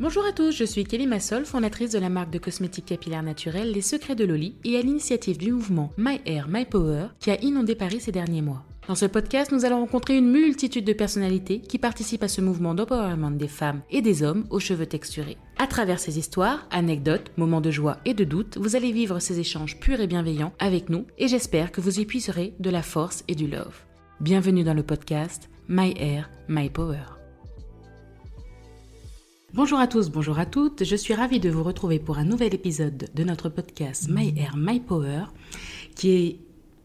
Bonjour à tous, je suis Kelly Massol, fondatrice de la marque de cosmétiques capillaires naturels Les Secrets de Loli et à l'initiative du mouvement My Hair, My Power qui a inondé Paris ces derniers mois. Dans ce podcast, nous allons rencontrer une multitude de personnalités qui participent à ce mouvement d'empowerment des femmes et des hommes aux cheveux texturés. À travers ces histoires, anecdotes, moments de joie et de doute, vous allez vivre ces échanges purs et bienveillants avec nous et j'espère que vous y puiserez de la force et du love. Bienvenue dans le podcast My Hair, My Power. Bonjour à tous, bonjour à toutes. Je suis ravie de vous retrouver pour un nouvel épisode de notre podcast My Air, My Power, qui est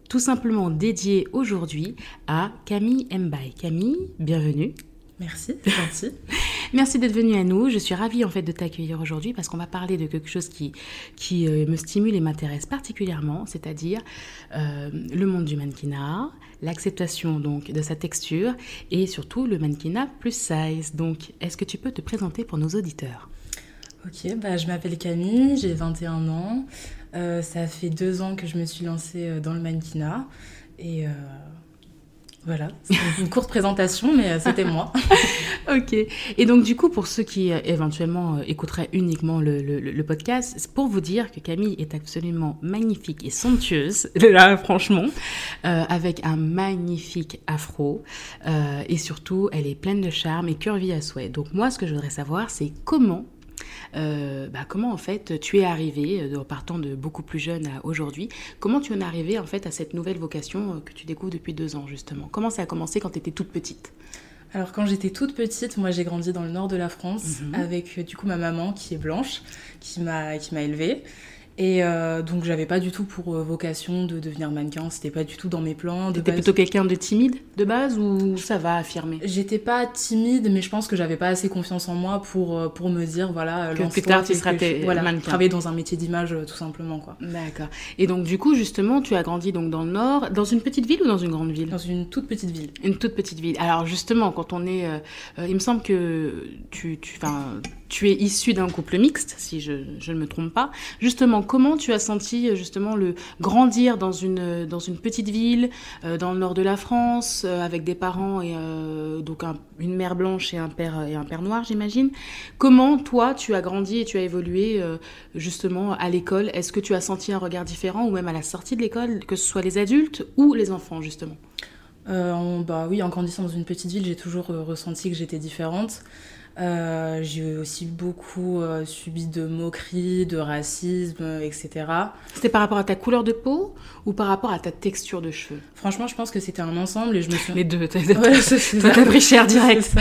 tout simplement dédié aujourd'hui à Camille Mbaye. Camille, bienvenue. Merci, c'est gentil. Merci d'être venue à nous. Je suis ravie en fait de t'accueillir aujourd'hui parce qu'on va parler de quelque chose qui, qui euh, me stimule et m'intéresse particulièrement, c'est-à-dire euh, le monde du mannequinat, l'acceptation donc de sa texture et surtout le mannequinat plus size. Donc, est-ce que tu peux te présenter pour nos auditeurs? Ok, bah, je m'appelle Camille, j'ai 21 ans. Euh, ça fait deux ans que je me suis lancée dans le mannequinat et voilà, une courte présentation, mais euh, c'était moi. ok. Et donc, du coup, pour ceux qui euh, éventuellement euh, écouteraient uniquement le, podcast, c'est pour vous dire que Camille est absolument magnifique et somptueuse, là, franchement, avec un magnifique afro. et surtout, elle est pleine de charme et curvy à souhait. Donc, moi, ce que je voudrais savoir, c'est comment euh, bah, comment en fait tu es arrivé, euh, en partant de beaucoup plus jeune à aujourd'hui, comment tu en es arrivé en fait à cette nouvelle vocation euh, que tu découvres depuis deux ans justement? Comment ça a commencé quand tu étais toute petite? Alors quand j'étais toute petite, moi j'ai grandi dans le nord de la France mhm. avec du coup ma maman qui est blanche, qui m'a qui m'a élevée et euh, donc j'avais pas du tout pour euh, vocation de devenir mannequin, c'était pas du tout dans mes plans. T'étais plutôt quelqu'un de timide de base ou ça va affirmer J'étais pas timide, mais je pense que j'avais pas assez confiance en moi pour, euh, pour me dire voilà. Que plus tard tu seras voilà, Travailler dans un métier d'image tout simplement quoi. D'accord. Et donc du coup justement tu as grandi donc dans le nord, dans une petite ville ou dans une grande ville? Dans une toute petite ville. Une toute petite ville. Alors justement quand on est, il me semble que tu, tu, tu es issu d'un couple mixte si je, ne me trompe pas. Justement comment tu as senti euh, justement le grandir dans une, euh, dans une petite ville, euh, dans le nord de la France, avec des parents et donc une mère blanche et un père, et un père noir, j'imagine. Comment toi, tu as grandi et tu as évolué justement à l'école? Est-ce que tu as senti un regard différent ou même à la sortie de l'école, que ce soit les adultes ou les enfants justement? Bah oui, en grandissant dans une petite ville, j'ai toujours ressenti que j'étais différente. Euh, j'ai aussi beaucoup euh, subi de moqueries, de racisme, etc. C'était par rapport à ta couleur de peau ou par rapport à ta texture de cheveux? Franchement, je pense que c'était un ensemble et je me suis... Les deux, t'as ouais, pris cher direct.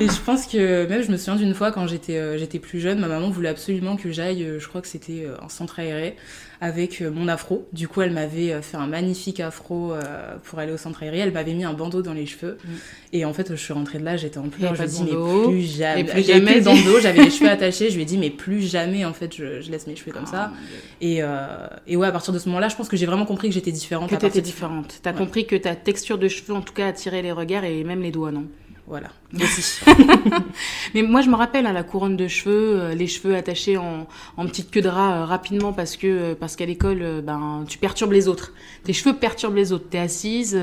et je pense que même je me souviens d'une fois quand j'étais euh, j'étais plus jeune, ma maman voulait absolument que j'aille, je crois que c'était un centre aéré, avec mon afro. Du coup, elle m'avait fait un magnifique afro pour aller au centre aéré. Elle m'avait mis un bandeau dans les cheveux. Mm. Et en fait, je suis rentrée de là, j'étais en pleurs. Je me dis, mais plus jamais. Et plus jamais. dans le dos, j'avais les cheveux attachés. Je lui ai dit, mais plus jamais, en fait, je, je laisse mes cheveux comme ça. Ah, et, euh, et ouais, à partir de ce moment-là, je pense que j'ai vraiment compris que j'étais différente. Que t'étais différente. T'as compris que ta texture de cheveux, en tout cas, attirait les regards et même les doigts, non? Voilà. Mais moi, je me rappelle, à hein, la couronne de cheveux, euh, les cheveux attachés en, en petite queue de rat euh, rapidement parce que euh, parce qu'à l'école, ben, tu perturbes les autres. Tes cheveux perturbent les autres. T'es assise,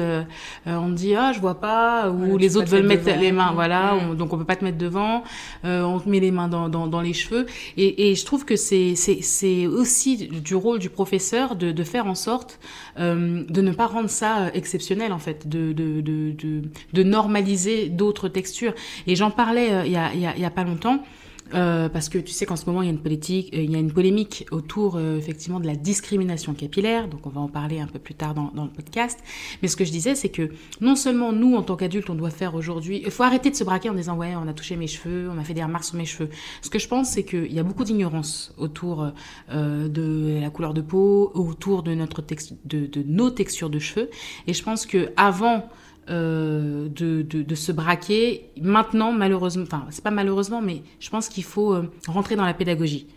on te dit ah je vois pas, ou les autres veulent mettre les mains, voilà, mm. donc on peut pas te mettre devant. on te met les mains dans, dans, dans les cheveux. Et, et, je trouve que c'est c'est aussi du rôle du professeur de, de faire en sorte de ne pas rendre ça exceptionnel en fait, de de de, de, de normaliser d'autres textures. Et j'en parlais euh, il y, a, y, a, pas longtemps. Euh, parce que tu sais qu'en ce moment il y a une politique, euh, il y a une polémique autour effectivement de la discrimination capillaire, donc on va en parler un peu plus tard dans, le podcast. Mais ce que je disais, c'est que non seulement nous en tant qu'adultes, on doit faire aujourd'hui, il faut arrêter de se braquer en disant ouais, on a touché mes cheveux, on a fait des remarques sur mes cheveux. Ce que je pense, c'est qu'il y a beaucoup d'ignorance autour de la couleur de peau, autour de notre de, de nos textures de cheveux, et je pense que avant euh, de, de, se braquer. Maintenant, malheureusement, enfin, c'est pas malheureusement, mais je pense qu'il faut euh, rentrer dans la pédagogie.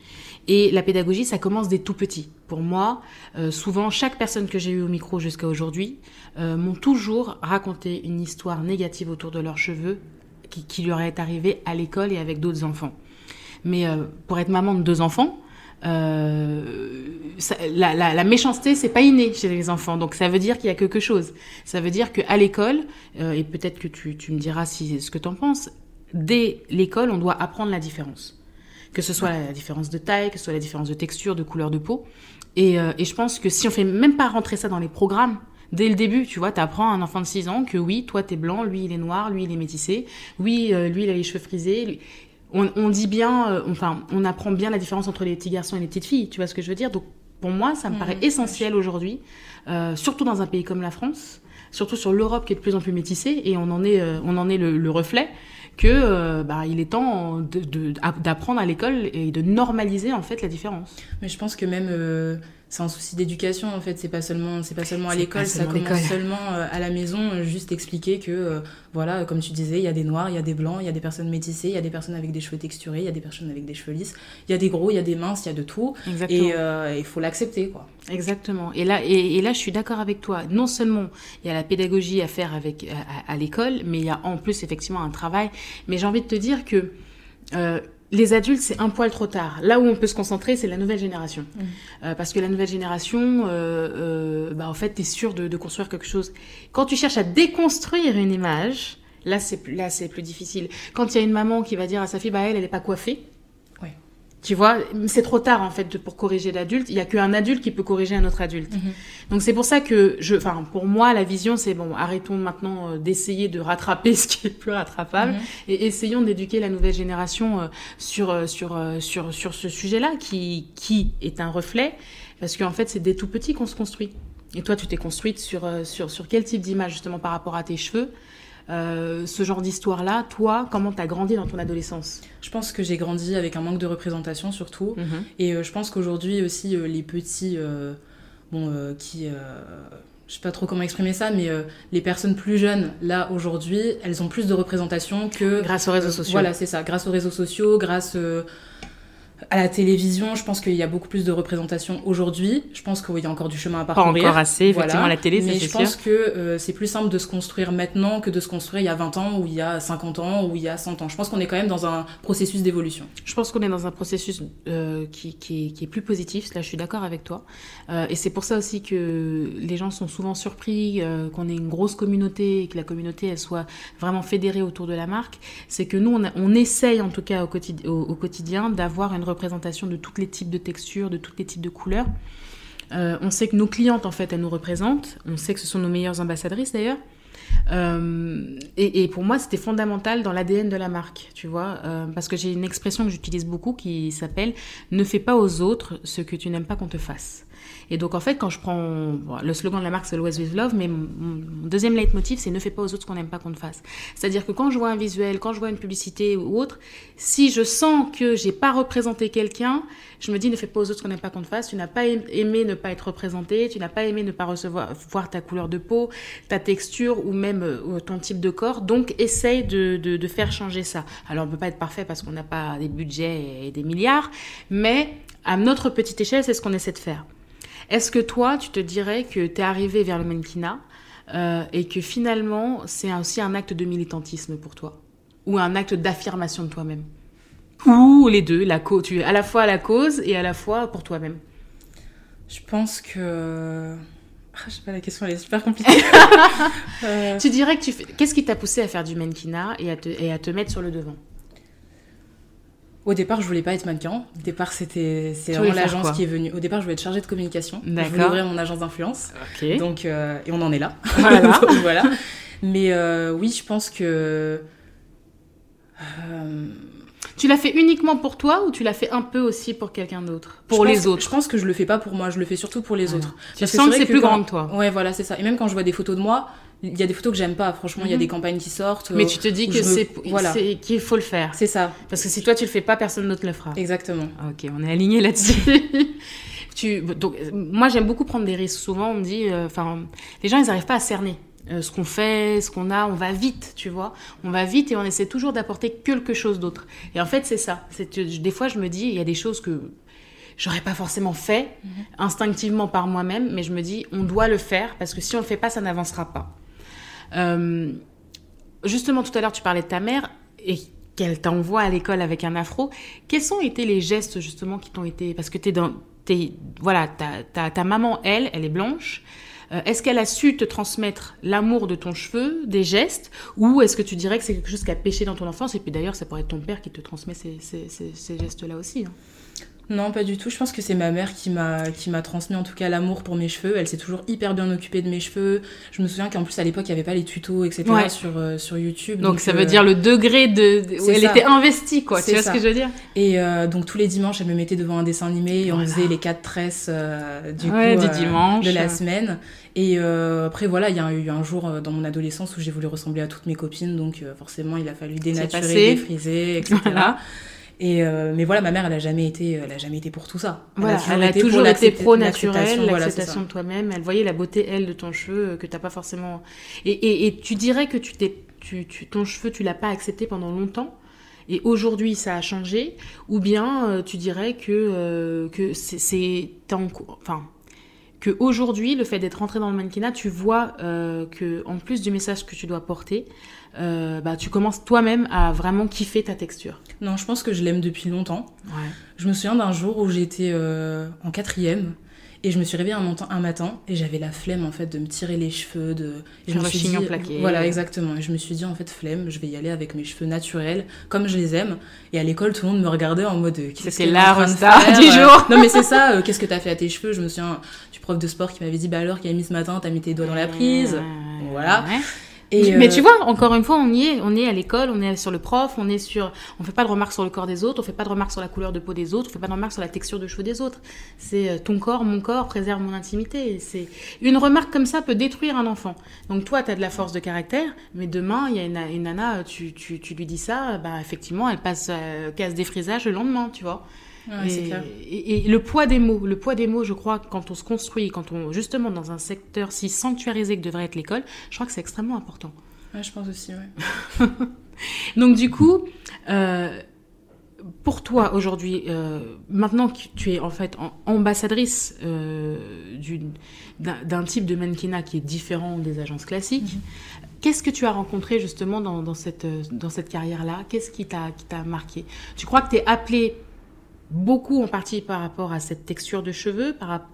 Et la pédagogie, ça commence des tout petits. Pour moi, euh, souvent, chaque personne que j'ai eue au micro jusqu'à aujourd'hui m'ont toujours raconté une histoire négative autour de leurs cheveux qui, qui leur est arrivée à l'école et avec d'autres enfants. Mais pour être maman de deux enfants, euh, la, méchanceté, c'est pas inné chez les enfants. Donc ça veut dire qu'il y a quelque chose. Ça veut dire qu'à l'école, euh, et peut-être que tu, tu, me diras si, ce que tu en penses, dès l'école, on doit apprendre la différence. que ce soit la différence de taille, que ce soit la différence de texture, de couleur de peau. Et, euh, je pense que si on fait même pas rentrer ça dans les programmes, dès le début, tu vois, tu apprends à un enfant de 6 ans que oui, toi t'es blanc, lui il est noir, lui il est métissé, oui, lui il a les cheveux frisés. On, on dit bien, euh, enfin, on apprend bien la différence entre les petits garçons et les petites filles, tu vois ce que je veux dire? Donc pour moi, ça me Mhm. paraît essentiel aujourd'hui, euh, surtout dans un pays comme la France, surtout sur l'Europe qui est de plus en plus métissée, et on en est, euh, on en est le, le reflet, que euh, bah, il est temps de- de- d'apprendre à l'école et de normaliser en fait la différence. Mais je pense que même euh, c'est un souci d'éducation en fait. C'est pas seulement c'est pas seulement à l'école, ça seulement commence seulement euh, à la maison. euh, Juste expliquer que euh, voilà, comme tu disais, il y a des noirs, il y a des blancs, il y a des personnes métissées, il y a des personnes avec des cheveux texturés, il y a des personnes avec des cheveux lisses, il y a des gros, il y a des minces, il y a de tout. Exactement. Et euh, il faut l'accepter quoi. Exactement. Et là, et, et là, je suis d'accord avec toi. Non seulement il y a la pédagogie à faire avec à, à- à l'école, mais il y a en plus effectivement un travail. Mais j'ai envie de te dire que euh, les adultes, c'est un poil trop tard. Là où on peut se concentrer, c'est la nouvelle génération. Mhm. Euh, parce que la nouvelle génération, euh, euh, bah, en fait, tu es sûr de, de construire quelque chose. Quand tu cherches à déconstruire une image, là, c'est plus, là, c'est plus difficile. Quand il y a une maman qui va dire à sa fille, bah, elle, elle n'est pas coiffée. Tu vois, c'est trop tard en fait pour corriger l'adulte. Il y a qu'un adulte qui peut corriger un autre adulte. Donc c'est pour ça que je, enfin pour moi la vision c'est bon, arrêtons maintenant euh, d'essayer de rattraper ce qui est plus rattrapable Mhm. et essayons d'éduquer la nouvelle génération euh, sur euh, sur sur sur ce sujet-là qui qui est un reflet parce qu'en fait c'est dès tout petit qu'on se construit. Et toi tu t'es construite sur sur sur quel type d'image justement par rapport à tes cheveux? Euh, ce genre d'histoire-là, toi, comment t'as grandi dans ton adolescence? Je pense que j'ai grandi avec un manque de représentation surtout. Et euh, je pense qu'aujourd'hui aussi, euh, les petits, bon, qui. je sais pas trop comment exprimer ça, mais les personnes plus jeunes, là, aujourd'hui, elles ont plus de représentation que. Grâce aux réseaux sociaux. Voilà, c'est ça. Grâce aux réseaux sociaux, grâce à la télévision, je pense qu'il y a beaucoup plus de représentation aujourd'hui. Je pense qu'il y a encore du chemin à Pas parcourir. encore assez, effectivement, Voilà. la télé, ça Mais c'est je sûr. pense que euh, c'est plus simple de se construire maintenant que de se construire il y a 20 ans, ou il y a 50 ans, ou il y a 100 ans. Je pense qu'on est quand même dans un processus d'évolution. Je pense qu'on est dans un processus euh, qui, qui, est, qui est plus positif. Là, je suis d'accord avec toi. Euh, et c'est pour ça aussi que les gens sont souvent surpris euh, qu'on ait une grosse communauté et que la communauté elle soit vraiment fédérée autour de la marque. C'est que nous, on, a- on essaye en tout cas au, quotidi- au, au quotidien d'avoir une représentation de tous les types de textures, de tous les types de couleurs. Euh, on sait que nos clientes, en fait, elles nous représentent. On sait que ce sont nos meilleures ambassadrices d'ailleurs. Euh, et, pour moi, c'était fondamental dans l'ADN de la marque, tu vois, euh, parce que j'ai une expression que j'utilise beaucoup qui s'appelle ne fais pas aux autres ce que tu n'aimes pas qu'on te fasse. Et donc en fait, quand je prends le slogan de la marque, c'est Always with Love, mais mon, deuxième leitmotiv, c'est ne fais pas aux autres ce qu'on n'aime pas qu'on te fasse. C'est-à-dire que quand je vois un visuel, quand je vois une publicité ou autre, si je sens que j'ai pas représenté quelqu'un, je me dis ne fais pas aux autres ce qu'on n'aime pas qu'on te fasse. Tu n'as pas aimé ne pas être représenté, tu n'as pas aimé ne pas recevoir voir ta couleur de peau, ta texture ou même euh, ton type de corps. Donc essaye de, de, faire changer ça. Alors on peut pas être parfait parce qu'on n'a pas des budgets et des milliards, mais à notre petite échelle, c'est ce qu'on essaie de faire. Est-ce que toi, tu te dirais que tu es arrivé vers le mannequinat euh, et que finalement, c'est aussi un acte de militantisme pour toi? Ou un acte d'affirmation de toi-même? Ou les deux, la cause, tu es à la fois à la cause et à la fois pour toi-même? Je pense que. Ah, je sais pas, la question elle est super compliquée. Euh, Tu dirais que tu fais... Qu'est-ce qui t'a poussé à faire du mannequinat et à te, et à te mettre sur le devant? Au départ, je voulais pas être mannequin. Au départ, c'était c'est vraiment l'agence qui est venue. Au départ, je voulais être chargée de communication. Je voulais ouvrir mon agence d'influence. Donc, euh, et on en est là. Voilà. Donc, voilà. Mais euh, oui, je pense que. euh, Tu l'as fait uniquement pour toi ou tu l'as fait un peu aussi pour quelqu'un d'autre? Pour les que- autres Je pense que je le fais pas pour moi, je le fais surtout pour les Ah. autres. Tu Parce sens que c'est plus quand- grand que toi Ouais, voilà, c'est ça. Et même quand je vois des photos de moi, il y a des photos que j'aime pas. Franchement, il y a Mhm. des campagnes qui sortent. Mais euh, tu te dis que me- c'est voilà. c'est- qu'il faut le faire. C'est ça, Parce que si toi tu le fais pas, personne d'autre le fera. exactement. Ok, on est aligné là-dessus. tu, donc, euh, moi, j'aime beaucoup prendre des risques. Souvent, on me dit, euh, enfin, les gens, ils n'arrivent pas à cerner euh, ce qu'on fait, ce qu'on a. On va vite, tu vois. On va vite et on essaie toujours d'apporter quelque chose d'autre. Et en fait, c'est ça. C'est que des fois, je me dis, il y a des choses que j'aurais pas forcément fait instinctivement par moi-même, mais je me dis, on doit le faire parce que si on le fait pas, ça n'avancera pas. Euh, justement, tout à l'heure, tu parlais de ta mère et qu'elle t'envoie à l'école avec un afro. Quels ont été les gestes justement qui t'ont été parce que t'es dans t'es voilà ta, maman elle elle est blanche euh, est-ce qu'elle a su te transmettre l'amour de ton cheveu, des gestes, ou est-ce que tu dirais que c'est quelque chose qui a pêché dans ton enfance? Et puis d'ailleurs, ça pourrait être ton père qui te transmet ces, ces, ces, gestes-là aussi. Hein. Non, pas du tout. Je pense que c'est ma mère qui m'a qui m'a transmis en tout cas l'amour pour mes cheveux. Elle s'est toujours hyper bien occupée de mes cheveux. Je me souviens qu'en plus à l'époque il n'y avait pas les tutos etc sur euh, sur YouTube. Donc, ça veut euh, dire le degré de, où elle était investie quoi. Tu vois ce que je veux dire? Et euh, donc tous les dimanches elle me mettait devant un dessin animé et on faisait les quatre tresses du coup dimanche de la semaine. Et après voilà il y a eu un jour dans mon adolescence où j'ai voulu ressembler à toutes mes copines donc forcément il a fallu dénaturer, défriser etc. Et euh, mais voilà, ma mère, elle a jamais été, elle a jamais été pour tout ça. Elle a toujours, elle a été, toujours été pro naturel, l'acceptation de toi-même. Elle voyait la beauté elle de ton cheveu euh, que t'as pas forcément. Et, et, et, tu dirais que tu t'es, tu, tu, ton cheveu, tu l'as pas accepté pendant longtemps. Et aujourd'hui, ça a changé? Ou bien euh, tu dirais que que c'est, enfin que aujourd'hui, le fait d'être rentré dans le mannequinat, tu vois que en plus du message que tu dois porter, euh, bah, tu commences toi-même à vraiment kiffer ta texture Non, je pense que je l'aime depuis longtemps. Ouais. Je me souviens d'un jour où j'étais euh, en quatrième et je me suis réveillée un, matin, un matin et j'avais la flemme en fait de me tirer les cheveux, de. Et je me suis dit, plaqué. Voilà, exactement. Et je me suis dit en fait flemme, je vais y aller avec mes cheveux naturels comme je les aime. Et à l'école, tout le monde me regardait en mode. C'était la star du jour. non mais c'est ça. Qu'est-ce que t'as fait à tes cheveux? Je me souviens du prof de sport qui m'avait dit bah alors mis ce matin, t'as mis tes doigts dans la prise. Voilà. Mais tu euh, vois, encore une fois, on y est, on est à l'école, on est sur le prof, on est sur, on fait pas de remarques sur le corps des autres, on fait pas de remarques sur la couleur de peau des autres, on fait pas de remarques sur la texture de cheveux des autres. C'est euh, ton corps, mon corps préserve mon intimité. C'est une remarque comme ça peut détruire un enfant. Donc toi, tu as de la force de caractère, mais demain, il y a une, nana, tu, tu, tu, lui dis ça, bah effectivement, elle passe euh, casse des frisages le lendemain, tu vois et, le poids des mots, le poids des mots, je crois, quand on se construit, quand on justement dans un secteur si sanctuarisé que devrait être l'école, je crois que c'est extrêmement important. Ouais, je pense aussi, ouais. Donc du coup, euh, pour toi aujourd'hui, euh, maintenant que tu es en fait ambassadrice euh, d'un type de mannequinat qui est différent des agences classiques, mhm. qu'est-ce que tu as rencontré justement dans, dans cette, dans cette carrière-là? Qu'est-ce qui t'a marqué? Tu crois que tu es appelé beaucoup en partie par rapport à cette texture de cheveux. Par...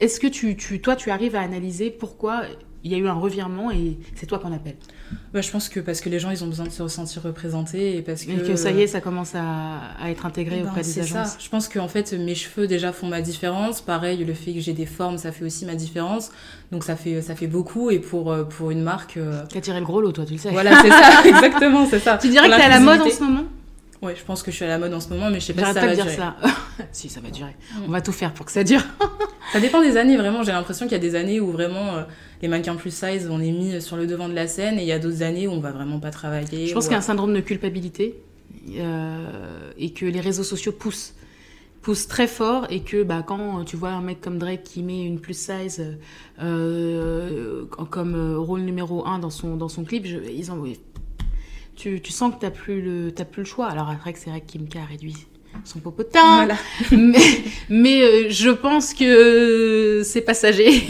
Est-ce que tu, tu, toi, tu arrives à analyser pourquoi il y a eu un revirement et c'est toi qu'on appelle? Bah, Je pense que parce que les gens, ils ont besoin de se ressentir représentés et parce que... que ça y est, ça commence à, à être intégré ben, auprès des agences. Ça. Je pense qu'en fait, mes cheveux déjà font ma différence. Pareil, le fait que j'ai des formes, ça fait aussi ma différence. Donc ça fait, ça fait beaucoup et pour, euh, pour une marque... Euh... A tiré le gros lot, toi, tu le sais. Voilà, c'est ça, exactement, c'est ça. Tu dirais que tu es à la mode en ce moment? Ouais, je pense que je suis à la mode en ce moment, mais je sais pas si ça va dire ça. si, ça va durer. Mm. On va tout faire pour que ça dure. ça dépend des années, vraiment. J'ai l'impression qu'il y a des années où vraiment euh, les mannequins plus size, on est mis sur le devant de la scène, et il y a d'autres années où on va vraiment pas travailler. Je pense qu'il y a un syndrome de culpabilité euh, et que les réseaux sociaux poussent poussent très fort et que bah, quand tu vois un mec comme Drake qui met une plus size euh, comme rôle numéro 1 dans son, dans son clip, je, ils ont, tu, tu sens que tu n'as plus, le, plus le choix. Alors après, c'est vrai que Kimka a réduit son popotin, voilà. mais, mais euh, je pense que c'est passager.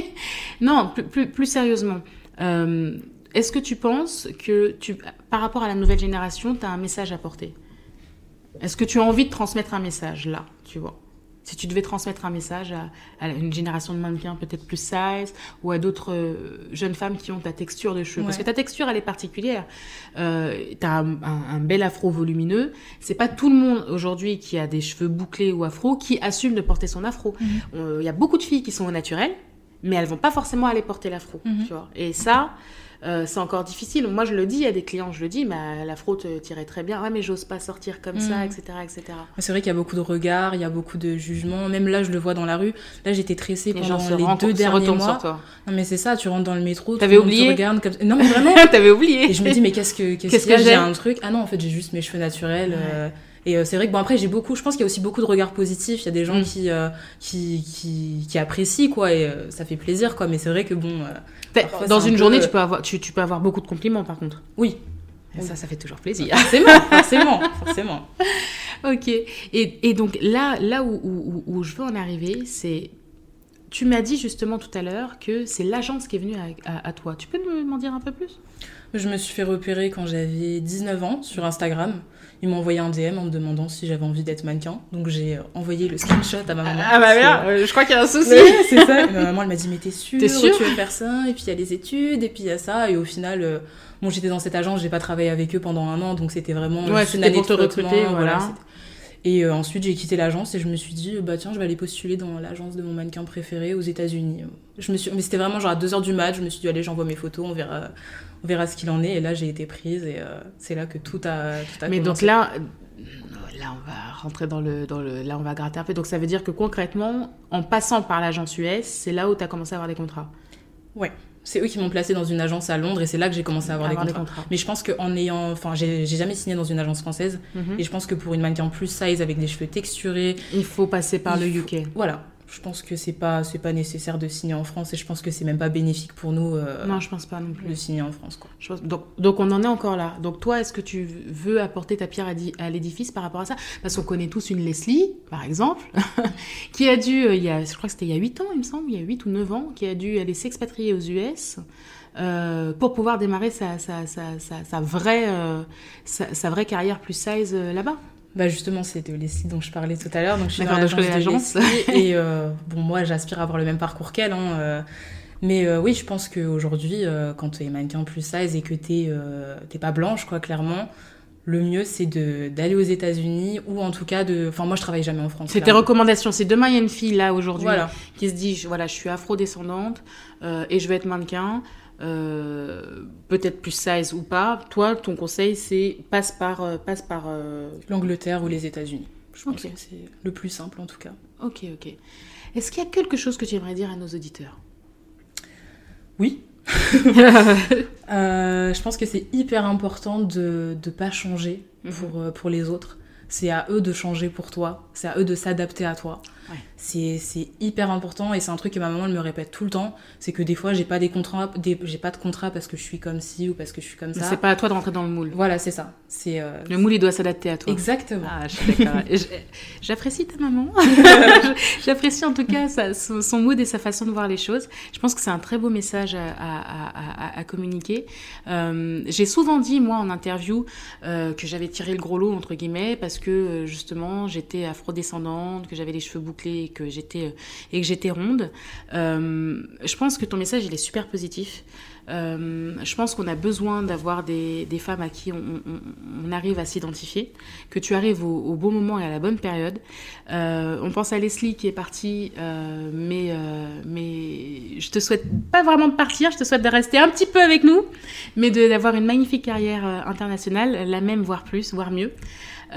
non, plus, plus, plus sérieusement, euh, est-ce que tu penses que tu, par rapport à la nouvelle génération, tu as un message à porter? Est-ce que tu as envie de transmettre un message là, tu vois? Si tu devais transmettre un message à, une génération de mannequins peut-être plus size ou à d'autres euh, jeunes femmes qui ont ta texture de cheveux, parce que ta texture elle est particulière. Euh, tu as un, bel afro volumineux. C'est pas tout le monde aujourd'hui qui a des cheveux bouclés ou afro qui assume de porter son afro. Mhm. Il y a beaucoup de filles qui sont au naturel, mais elles vont pas forcément aller porter l'afro. Mhm. Tu vois. Et ça, euh, c'est encore difficile. Moi, je le dis à des clients, je le dis, mais la fraude tirait très bien. Ouais, mais j'ose pas sortir comme ça, etc., mm. etc. C'est vrai qu'il y a beaucoup de regards, il y a beaucoup de jugements. Même là, je le vois dans la rue. Là, j'étais tressée pendant les deux derniers mois. Sur toi. Non, mais c'est ça. Tu rentres dans le métro, t'avais oublié. Comme... Non, mais vraiment. T'avais oublié. Et je me dis, mais qu'est-ce que qu'est-ce que j'ai un truc Ah non, en fait, j'ai juste mes cheveux naturels. Euh, et euh, c'est vrai que bon après j'ai beaucoup, je pense qu'il y a aussi beaucoup de regards positifs. Il y a des gens mm. qui, qui, qui, qui apprécient quoi et ça fait plaisir quoi. Mais c'est vrai que bon dans une journée, tu, peux avoir, tu, tu, peux avoir beaucoup de compliments par contre. Oui. Ça, ça fait toujours plaisir. Forcément, forcément, forcément. Ok. Et, et, donc là, là où, où, où je veux en arriver, c'est tu m'as dit justement tout à l'heure que c'est l'agence qui est venue à, à, toi. Tu peux m'en dire un peu plus? Je me suis fait repérer quand j'avais 19 ans sur Instagram. Ils m'ont envoyé un DM en me demandant si j'avais envie d'être mannequin. Donc j'ai euh, envoyé le screenshot à ma maman. Ah bah merde, euh, je crois qu'il y a un souci. c'est ça. Et ma maman elle m'a dit mais t'es sûre, sûr tu veux faire ça? Et puis il y a les études et puis il y a ça. Et au final, euh, bon j'étais dans cette agence, j'ai pas travaillé avec eux pendant un an, donc c'était vraiment ouais, une année pour te recruter, voilà. Et ensuite, j'ai quitté l'agence et je me suis dit, bah tiens, je vais aller postuler dans l'agence de mon mannequin préféré aux États-Unis. Je me suis, mais c'était vraiment genre à 2h du match, je me suis dit, allez, j'envoie mes photos, on verra, on verra ce qu'il en est. Et là, j'ai été prise et c'est là que tout a, tout a Mais donc là, là, on va rentrer dans le, dans le. Là, on va gratter un peu. Donc, ça veut dire que concrètement, en passant par l'agence US, c'est là où tu as commencé à avoir des contrats? Ouais. C'est eux qui m'ont placé dans une agence à Londres et c'est là que j'ai commencé à avoir, des, contrats. Mais je pense qu'en ayant. Enfin, j'ai jamais signé dans une agence française. Mhm. Et je pense que pour une mannequin plus size avec des cheveux texturés. Il faut passer par le UK. Voilà je pense que c'est pas c'est pas nécessaire de signer en France et je pense que c'est même pas bénéfique pour nous euh, non je pense pas non plus. de signer en France quoi. Donc, donc on en est encore là. Donc toi est-ce que tu veux apporter ta pierre à, l'édifice par rapport à ça? Parce qu'on connaît tous une Leslie par exemple qui a dû euh, il y a je crois que c'était il y a 8 ans il me semble il y a 8 ou 9 ans qui a dû aller s'expatrier aux US euh, pour pouvoir démarrer sa, sa, sa, sa vraie, sa, vraie carrière plus size là-bas. Bah justement, c'est de Leslie dont je parlais tout à l'heure. Donc je suis dans l'agence de, et euh, bon, moi, j'aspire à avoir le même parcours qu'elle. Hein, euh. mais euh, oui, je pense qu'aujourd'hui, quand tu es mannequin plus size et que tu n'es pas blanche, quoi, clairement, le mieux, c'est d'aller aux États-Unis ou en tout cas de. Enfin, moi, je travaille jamais en France. C'est tes recommandations. C'est demain, il y a une fille là aujourd'hui qui se dit voilà, je suis afro-descendante et je vais être mannequin. Euh, peut-être plus size ou pas. Toi, ton conseil, c'est passe par, euh, passe par euh, l'Angleterre ou les États-Unis. Je pense que c'est le plus simple en tout cas. Ok, ok. Est-ce qu'il y a quelque chose que tu aimerais dire à nos auditeurs? Oui. je pense que c'est hyper important de ne pas changer mhm. pour, pour les autres. C'est à eux de changer pour toi. C'est à eux de s'adapter à toi. C'est hyper important et c'est un truc que ma maman elle me répète tout le temps. C'est que des fois, j'ai pas des contrats, j'ai pas de contrat parce que je suis comme ci ou parce que je suis comme ça. C'est pas à toi de rentrer dans le moule. Voilà, c'est ça. C'est euh, le moule, il doit s'adapter à toi. Exactement. Ah, J'apprécie ta maman. J'apprécie en tout cas son, mood et sa façon de voir les choses. Je pense que c'est un très beau message à, à, communiquer. Euh, j'ai souvent dit, moi, en interview, euh, que j'avais tiré le gros lot, entre guillemets, parce que justement, j'étais afrodescendante, que j'avais les cheveux bouclés et que j'étais et que j'étais ronde. Euh, je pense que ton message il est super positif. Euh, je pense qu'on a besoin d'avoir des, femmes à qui on, arrive à s'identifier, que tu arrives au, bon moment et à la bonne période. Euh, on pense à Leslie qui est partie, mais, mais je te souhaite pas vraiment de partir, je te souhaite de rester un petit peu avec nous, mais d'avoir une magnifique carrière internationale, la même, voire plus, voire mieux.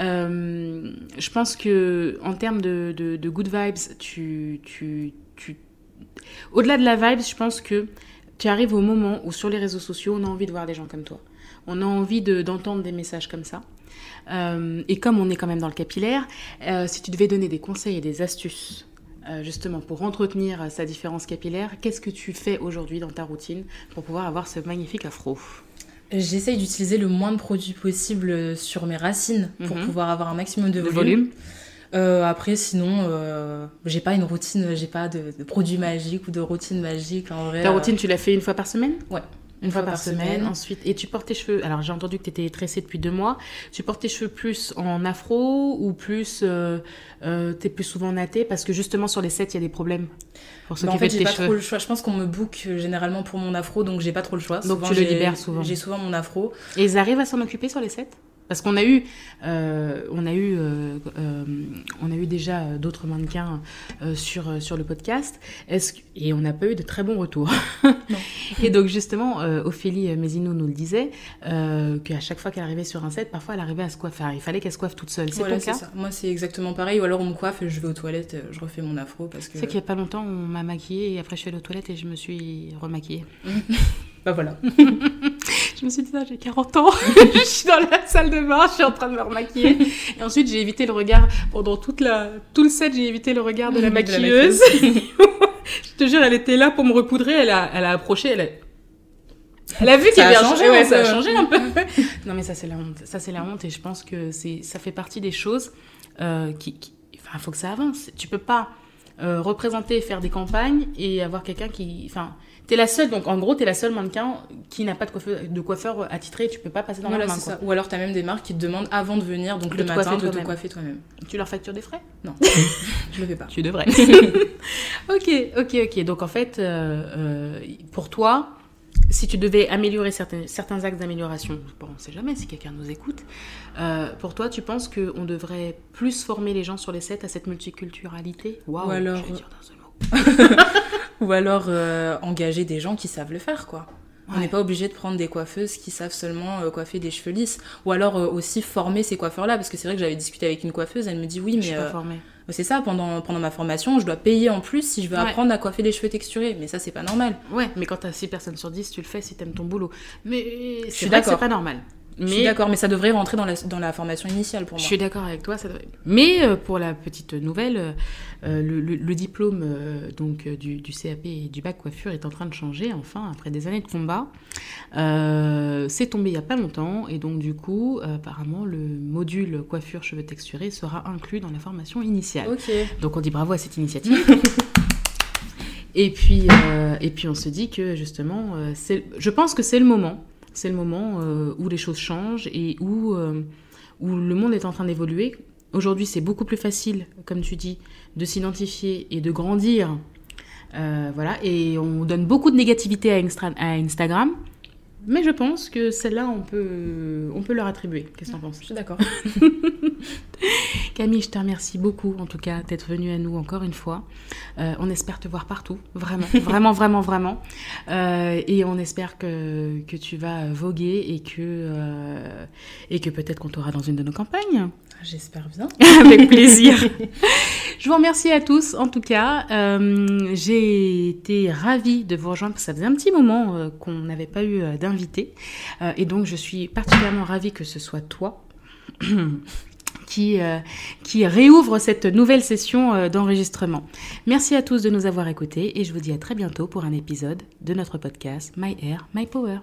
Euh, je pense que en termes de, good vibes, au-delà de la vibe, je pense que tu arrives au moment où sur les réseaux sociaux, on a envie de voir des gens comme toi. On a envie d'entendre des messages comme ça. Euh, et comme on est quand même dans le capillaire, euh, si tu devais donner des conseils et des astuces justement pour entretenir sa différence capillaire, qu'est-ce que tu fais aujourd'hui dans ta routine pour pouvoir avoir ce magnifique afro? J'essaye d'utiliser le moins de produits possible sur mes racines pour mhm. pouvoir avoir un maximum de volume. Euh, après, sinon, euh, j'ai pas une routine, j'ai pas de, produits magiques ou de routine magique en vrai. Ta routine, tu l'as fait une fois par semaine? Ouais. Une, fois, par, semaine. Ensuite, et tu portes tes cheveux. Alors, j'ai entendu que tu étais tressée depuis deux mois. Tu portes tes cheveux plus en afro ou plus. Euh, euh tu es plus souvent natté Parce que justement, sur les sets, il y a des problèmes. Pour ceux bah, qui en fait, j'ai pas trop le choix. Je pense qu'on me book euh, généralement pour mon afro, donc j'ai pas trop le choix. Donc, tu le libères souvent. J'ai souvent mon afro. Et ils arrivent à s'en occuper sur les sets parce qu'on a eu, euh, on a eu, euh, euh, on a eu déjà d'autres mannequins sur sur le podcast. Est-ce et on n'a pas eu de très bons retours. et donc justement, Ophélie Mézino nous le disait qu'à chaque fois qu'elle arrivait sur un set, parfois elle arrivait à se coiffer. il fallait qu'elle se coiffe toute seule. C'est ton cas ça. Moi, c'est exactement pareil. Ou alors on me coiffe et je vais aux toilettes, je refais mon afro parce que. C'est qu'il y a pas longtemps, on m'a maquillée et après je suis allée aux toilettes et je me suis remaquillée. bah voilà. je me suis dit, ça, j'ai 40 ans, je suis dans la salle de bain, je suis en train de me remaquiller. Et ensuite, j'ai évité le regard, pendant toute la, tout le set, j'ai évité le regard de la maquilleuse. je te jure, elle était là pour me repoudrer, elle a, elle a approché, elle a... Elle a vu qu'il avait changé, ouais, ça a changé un peu. non, mais ça, c'est la honte. Ça, c'est la honte. Et je pense que c'est, ça fait partie des choses euh, qui, Enfin, il faut que ça avance. Tu peux pas euh, représenter faire des campagnes et avoir quelqu'un qui. Enfin, t'es la seule, donc en gros, t'es la seule mannequin qui n'a pas de coiffeur, de coiffeur attitré, tu peux pas passer dans Voilà, la main. quoi. ça. Ou alors t'as même des marques qui te demandent avant de venir, donc De le matin, de te coiffer toi-même. Tu leur factures des frais? Non, je le fais pas. Tu devrais. ok, ok, ok. Donc en fait, euh, euh, pour toi, si tu devais améliorer certains, certains axes d'amélioration, bon, on ne sait jamais si quelqu'un nous écoute, euh, pour toi, tu penses qu'on devrait plus former les gens sur les sets à cette multiculturalité? Waouh, Ou alors- je vais dire seul mot. Ou alors euh, engager des gens qui savent le faire, quoi. On n'est pas obligé de prendre des coiffeuses qui savent seulement euh, coiffer des cheveux lisses. Ou alors euh, aussi former ces coiffeurs-là, parce que c'est vrai que j'avais discuté avec une coiffeuse, elle me dit oui, Je mais suis pas formée. c'est ça, pendant, pendant ma formation, je dois payer en plus si je veux Ouais. apprendre à coiffer des cheveux texturés. Mais ça, c'est pas normal. Ouais, mais quand tu as 6 personnes sur 10, tu le fais si t'aimes ton boulot. Mais suis c'est pas normal. Je suis d'accord, mais ça devrait rentrer dans la, dans la formation initiale pour Je moi. suis d'accord avec toi. Ça devrait- Mais euh, pour la petite nouvelle, euh, euh, le, le- le diplôme euh, donc, du, du CAP et du bac coiffure est en train de changer, enfin, après des années de combat. C'est tombé il n'y a pas longtemps, et donc du coup, apparemment, le module coiffure cheveux texturés sera inclus dans la formation initiale. Ok. Donc on dit bravo à cette initiative. et, puis, euh, et puis on se dit que justement, euh, je pense que c'est le moment, c'est le moment euh, où les choses changent et où, euh, où le monde est en train d'évoluer. Aujourd'hui, c'est beaucoup plus facile, comme tu dis, de s'identifier et de grandir. Euh, voilà, et on donne beaucoup de négativité à, Instagram. Mais je pense que celle-là, on peut, on peut leur attribuer. Qu'est-ce que tu en penses? Je suis d'accord. Camille, je te remercie beaucoup, en tout cas, d'être venue à nous encore une fois. Euh, on espère te voir partout, vraiment, vraiment, vraiment, vraiment. Euh, et on espère que, que tu vas voguer et que, euh, et que peut-être qu'on t'aura dans une de nos campagnes. J'espère bien. Avec plaisir. Je vous remercie à tous, en tout cas. Euh, J'ai été ravie de vous rejoindre, parce que ça faisait un petit moment euh, qu'on n'avait pas eu euh, d'invité. Et donc, je suis particulièrement ravie que ce soit toi qui, qui réouvre cette nouvelle session d'enregistrement. Merci à tous de nous avoir écoutés et je vous dis à très bientôt pour un épisode de notre podcast My Air, My Power.